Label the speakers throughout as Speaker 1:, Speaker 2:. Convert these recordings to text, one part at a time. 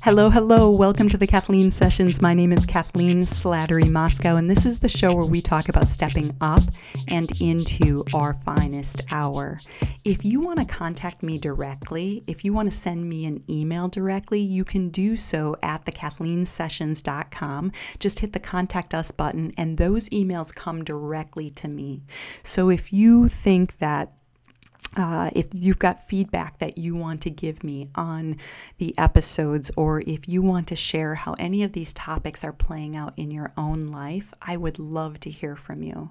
Speaker 1: Hello, hello. Welcome to the Kathleen Sessions. My name is Kathleen Slattery Moschkau, and this is the show where we talk about stepping up and into our finest hour. If you want to contact me directly, if you want to send me an email directly, you can do so at thekathleenSessions.com. Just hit the contact us button, and those emails come directly to me. So if you think that uh, if you've got feedback that you want to give me on the episodes, or if you want to share how any of these topics are playing out in your own life, I would love to hear from you.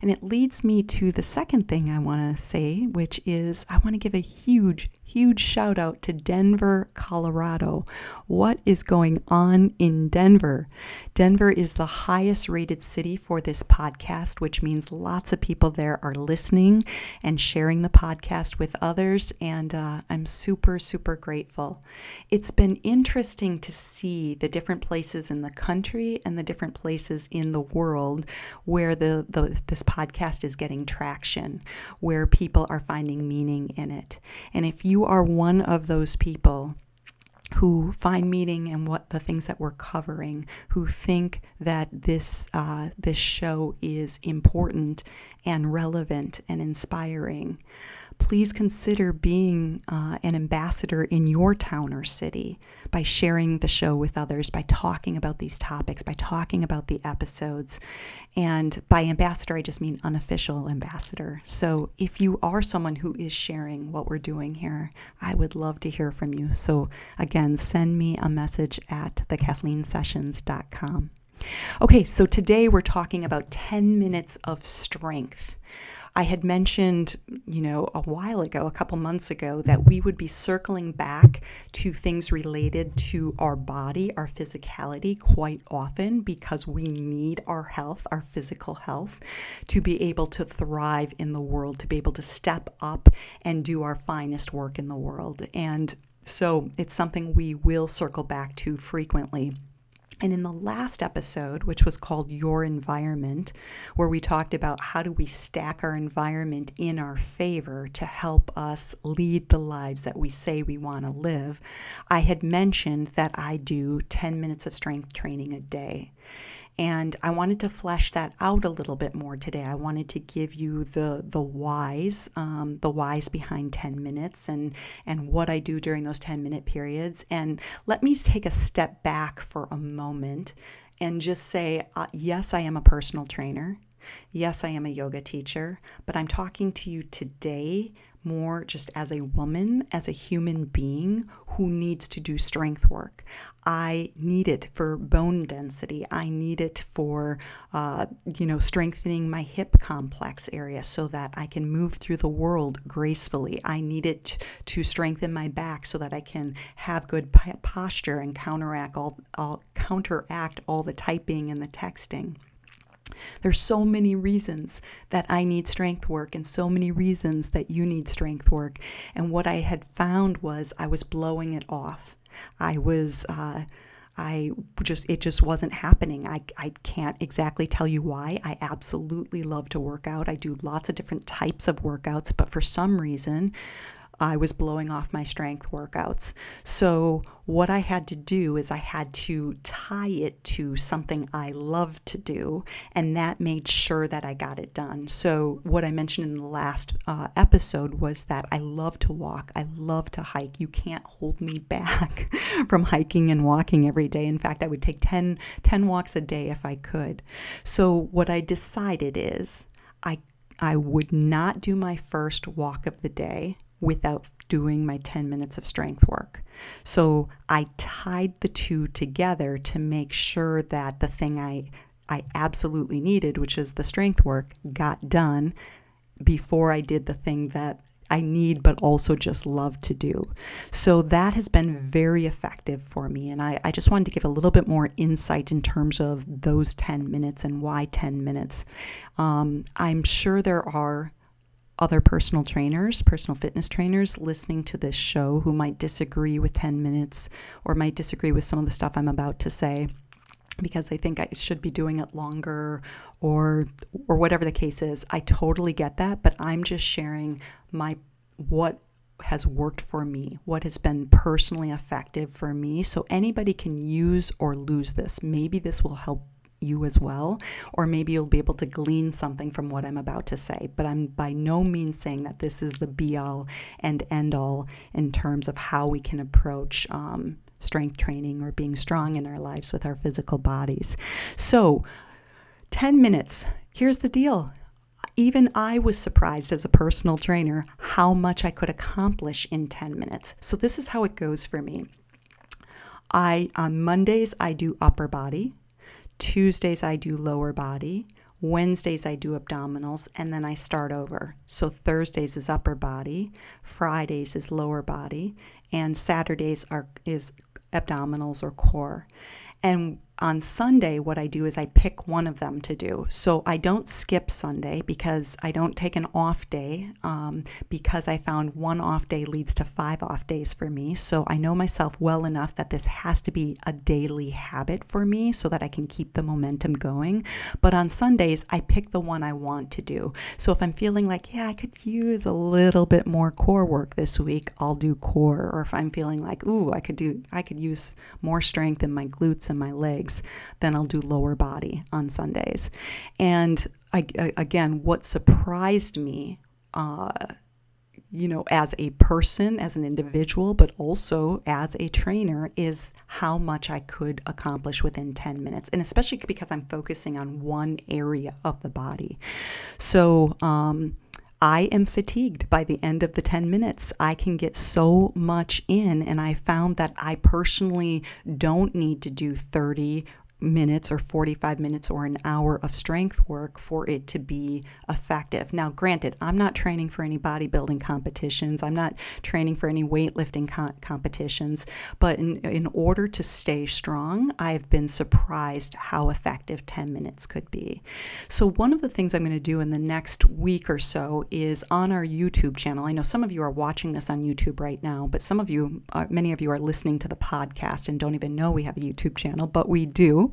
Speaker 1: And it leads me to the second thing I want to say, which is I want to give a huge, huge shout out to Denver, Colorado. What is going on in Denver? Denver is the highest rated city for this podcast, which means lots of people there are listening and sharing the podcast with others. And uh, I'm super, super grateful. It's been interesting to see the different places in the country and the different places in the world where the, the this podcast is getting traction, where people are finding meaning in it. And if you are one of those people, who find meaning in what the things that we're covering, who think that this uh, this show is important and relevant and inspiring please consider being uh, an ambassador in your town or city by sharing the show with others, by talking about these topics, by talking about the episodes. And by ambassador, I just mean unofficial ambassador. So if you are someone who is sharing what we're doing here, I would love to hear from you. So again, send me a message at thekathleenSessions.com. Okay, so today we're talking about 10 minutes of strength. I had mentioned, you know, a while ago, a couple months ago, that we would be circling back to things related to our body, our physicality quite often because we need our health, our physical health, to be able to thrive in the world, to be able to step up and do our finest work in the world. And so it's something we will circle back to frequently. And in the last episode, which was called Your Environment, where we talked about how do we stack our environment in our favor to help us lead the lives that we say we want to live, I had mentioned that I do 10 minutes of strength training a day. And I wanted to flesh that out a little bit more today. I wanted to give you the the whys, um, the whys behind 10 minutes, and and what I do during those 10 minute periods. And let me take a step back for a moment and just say, uh, yes, I am a personal trainer. Yes, I am a yoga teacher, but I'm talking to you today more just as a woman, as a human being who needs to do strength work. I need it for bone density. I need it for, uh, you know, strengthening my hip complex area so that I can move through the world gracefully. I need it to strengthen my back so that I can have good posture and counteract all, all counteract all the typing and the texting. There's so many reasons that I need strength work and so many reasons that you need strength work. And what I had found was I was blowing it off. I was uh, I just it just wasn't happening. I I can't exactly tell you why. I absolutely love to work out. I do lots of different types of workouts, but for some reason I was blowing off my strength workouts. So, what I had to do is I had to tie it to something I love to do, and that made sure that I got it done. So, what I mentioned in the last uh, episode was that I love to walk, I love to hike. You can't hold me back from hiking and walking every day. In fact, I would take 10, 10 walks a day if I could. So, what I decided is I I would not do my first walk of the day without doing my 10 minutes of strength work. So I tied the two together to make sure that the thing I I absolutely needed, which is the strength work, got done before I did the thing that I need but also just love to do. So that has been very effective for me. And I, I just wanted to give a little bit more insight in terms of those 10 minutes and why 10 minutes. Um, I'm sure there are other personal trainers, personal fitness trainers listening to this show who might disagree with 10 minutes or might disagree with some of the stuff I'm about to say because they think I should be doing it longer or or whatever the case is. I totally get that, but I'm just sharing my what has worked for me, what has been personally effective for me. So anybody can use or lose this. Maybe this will help you as well, or maybe you'll be able to glean something from what I'm about to say. But I'm by no means saying that this is the be all and end all in terms of how we can approach um, strength training or being strong in our lives with our physical bodies. So, 10 minutes. Here's the deal. Even I was surprised as a personal trainer how much I could accomplish in 10 minutes. So, this is how it goes for me. I on Mondays I do upper body, Tuesdays, I do lower body. Wednesdays, I do abdominals, and then I start over. So Thursdays is upper body, Fridays is lower body, and Saturdays are is abdominals or core. And on Sunday, what I do is I pick one of them to do. So I don't skip Sunday because I don't take an off day um, because I found one off day leads to five off days for me. So I know myself well enough that this has to be a daily habit for me so that I can keep the momentum going. But on Sundays, I pick the one I want to do. So if I'm feeling like, yeah, I could use a little bit more core work this week, I'll do core. Or if I'm feeling like, ooh, I could do, I could use more strength in my glutes and my legs legs, then I'll do lower body on Sundays. And I, again, what surprised me, uh, you know, as a person, as an individual, but also as a trainer, is how much I could accomplish within 10 minutes. And especially because I'm focusing on one area of the body. So, um, I am fatigued by the end of the 10 minutes. I can get so much in, and I found that I personally don't need to do 30 minutes or 45 minutes or an hour of strength work for it to be effective. Now, granted, I'm not training for any bodybuilding competitions, I'm not training for any weightlifting co- competitions, but in, in order to stay strong, I've been surprised how effective 10 minutes could be. So, one of the things I'm going to do in the next week or so is on our YouTube channel. I know some of you are watching this on YouTube right now, but some of you, uh, many of you are listening to the podcast and don't even know we have a YouTube channel, but we do.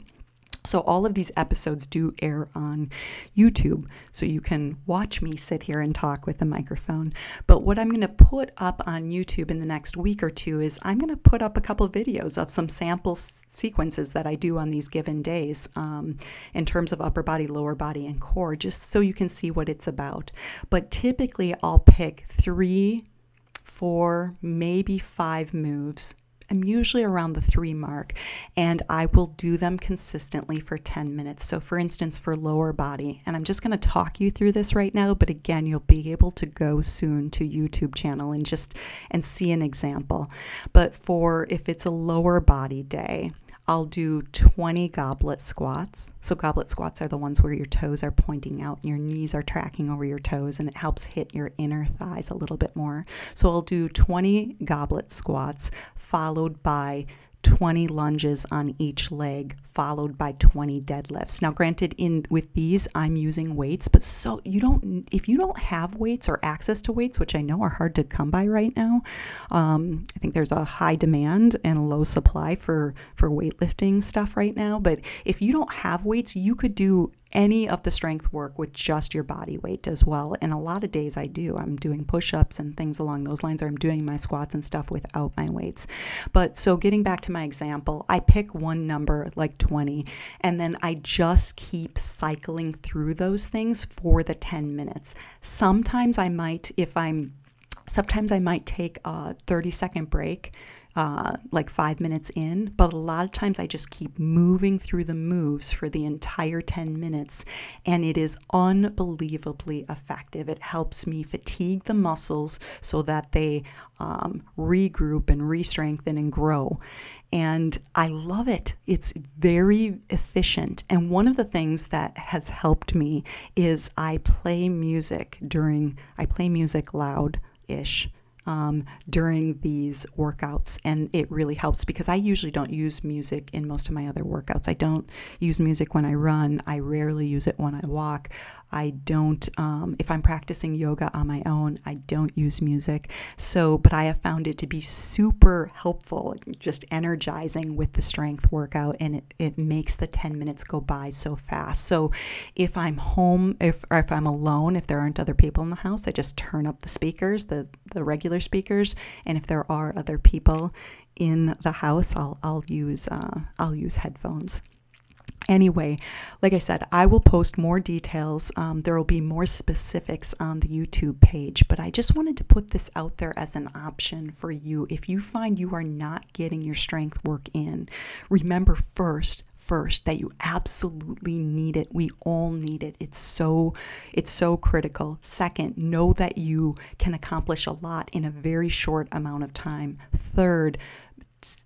Speaker 1: So, all of these episodes do air on YouTube, so you can watch me sit here and talk with a microphone. But what I'm going to put up on YouTube in the next week or two is I'm going to put up a couple videos of some sample s- sequences that I do on these given days um, in terms of upper body, lower body, and core, just so you can see what it's about. But typically, I'll pick three, four, maybe five moves I'm usually around the three mark, and I will do them consistently for 10 minutes. So, for instance, for lower body, and I'm just going to talk you through this right now, but again, you'll be able to go soon to YouTube channel and just and see an example. But for if it's a lower body day, I'll do 20 goblet squats. So, goblet squats are the ones where your toes are pointing out and your knees are tracking over your toes, and it helps hit your inner thighs a little bit more. So, I'll do 20 goblet squats followed by 20 lunges on each leg followed by 20 deadlifts. Now granted in with these i'm using weights but so you don't if you don't have weights or access to weights which i know are hard to come by right now um, i think there's a high demand and a low supply for for weightlifting stuff right now but if you don't have weights you could do any of the strength work with just your body weight as well. And a lot of days I do. I'm doing push ups and things along those lines, or I'm doing my squats and stuff without my weights. But so getting back to my example, I pick one number like 20, and then I just keep cycling through those things for the 10 minutes. Sometimes I might, if I'm Sometimes I might take a 30 second break uh, like five minutes in, but a lot of times I just keep moving through the moves for the entire 10 minutes, and it is unbelievably effective. It helps me fatigue the muscles so that they um, regroup and re strengthen and grow. And I love it. It's very efficient. And one of the things that has helped me is I play music during, I play music loud ish um, during these workouts. And it really helps because I usually don't use music in most of my other workouts. I don't use music when I run, I rarely use it when I walk. I don't, um, if I'm practicing yoga on my own, I don't use music. So, but I have found it to be super helpful, just energizing with the strength workout, and it, it makes the 10 minutes go by so fast. So, if I'm home, if, or if I'm alone, if there aren't other people in the house, I just turn up the speakers, the, the regular speakers. And if there are other people in the house, I'll, I'll use, uh, I'll use headphones. Anyway, like I said, I will post more details. Um, there will be more specifics on the YouTube page, but I just wanted to put this out there as an option for you. If you find you are not getting your strength work in, remember first, first that you absolutely need it. We all need it. It's so it's so critical. Second, know that you can accomplish a lot in a very short amount of time. Third,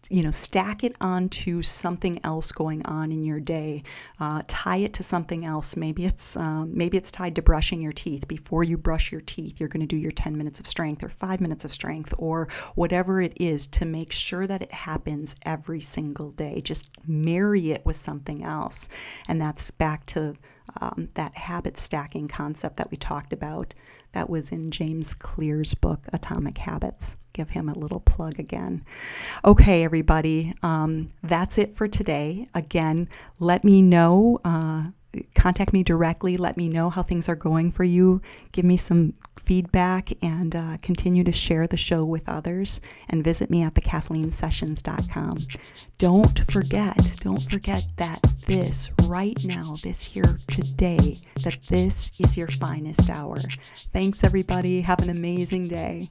Speaker 1: you know, stack it onto something else going on in your day. Uh, tie it to something else. Maybe it's um, maybe it's tied to brushing your teeth. Before you brush your teeth, you're going to do your 10 minutes of strength or five minutes of strength or whatever it is to make sure that it happens every single day. Just marry it with something else, and that's back to um, that habit stacking concept that we talked about that was in James Clear's book, Atomic Habits. Give him a little plug again. Okay, everybody, um, that's it for today. Again, let me know. Uh, contact me directly. Let me know how things are going for you. Give me some feedback and uh, continue to share the show with others and visit me at thekathleensessions.com. Don't forget, don't forget that this right now, this here today, that this is your finest hour. Thanks, everybody. Have an amazing day.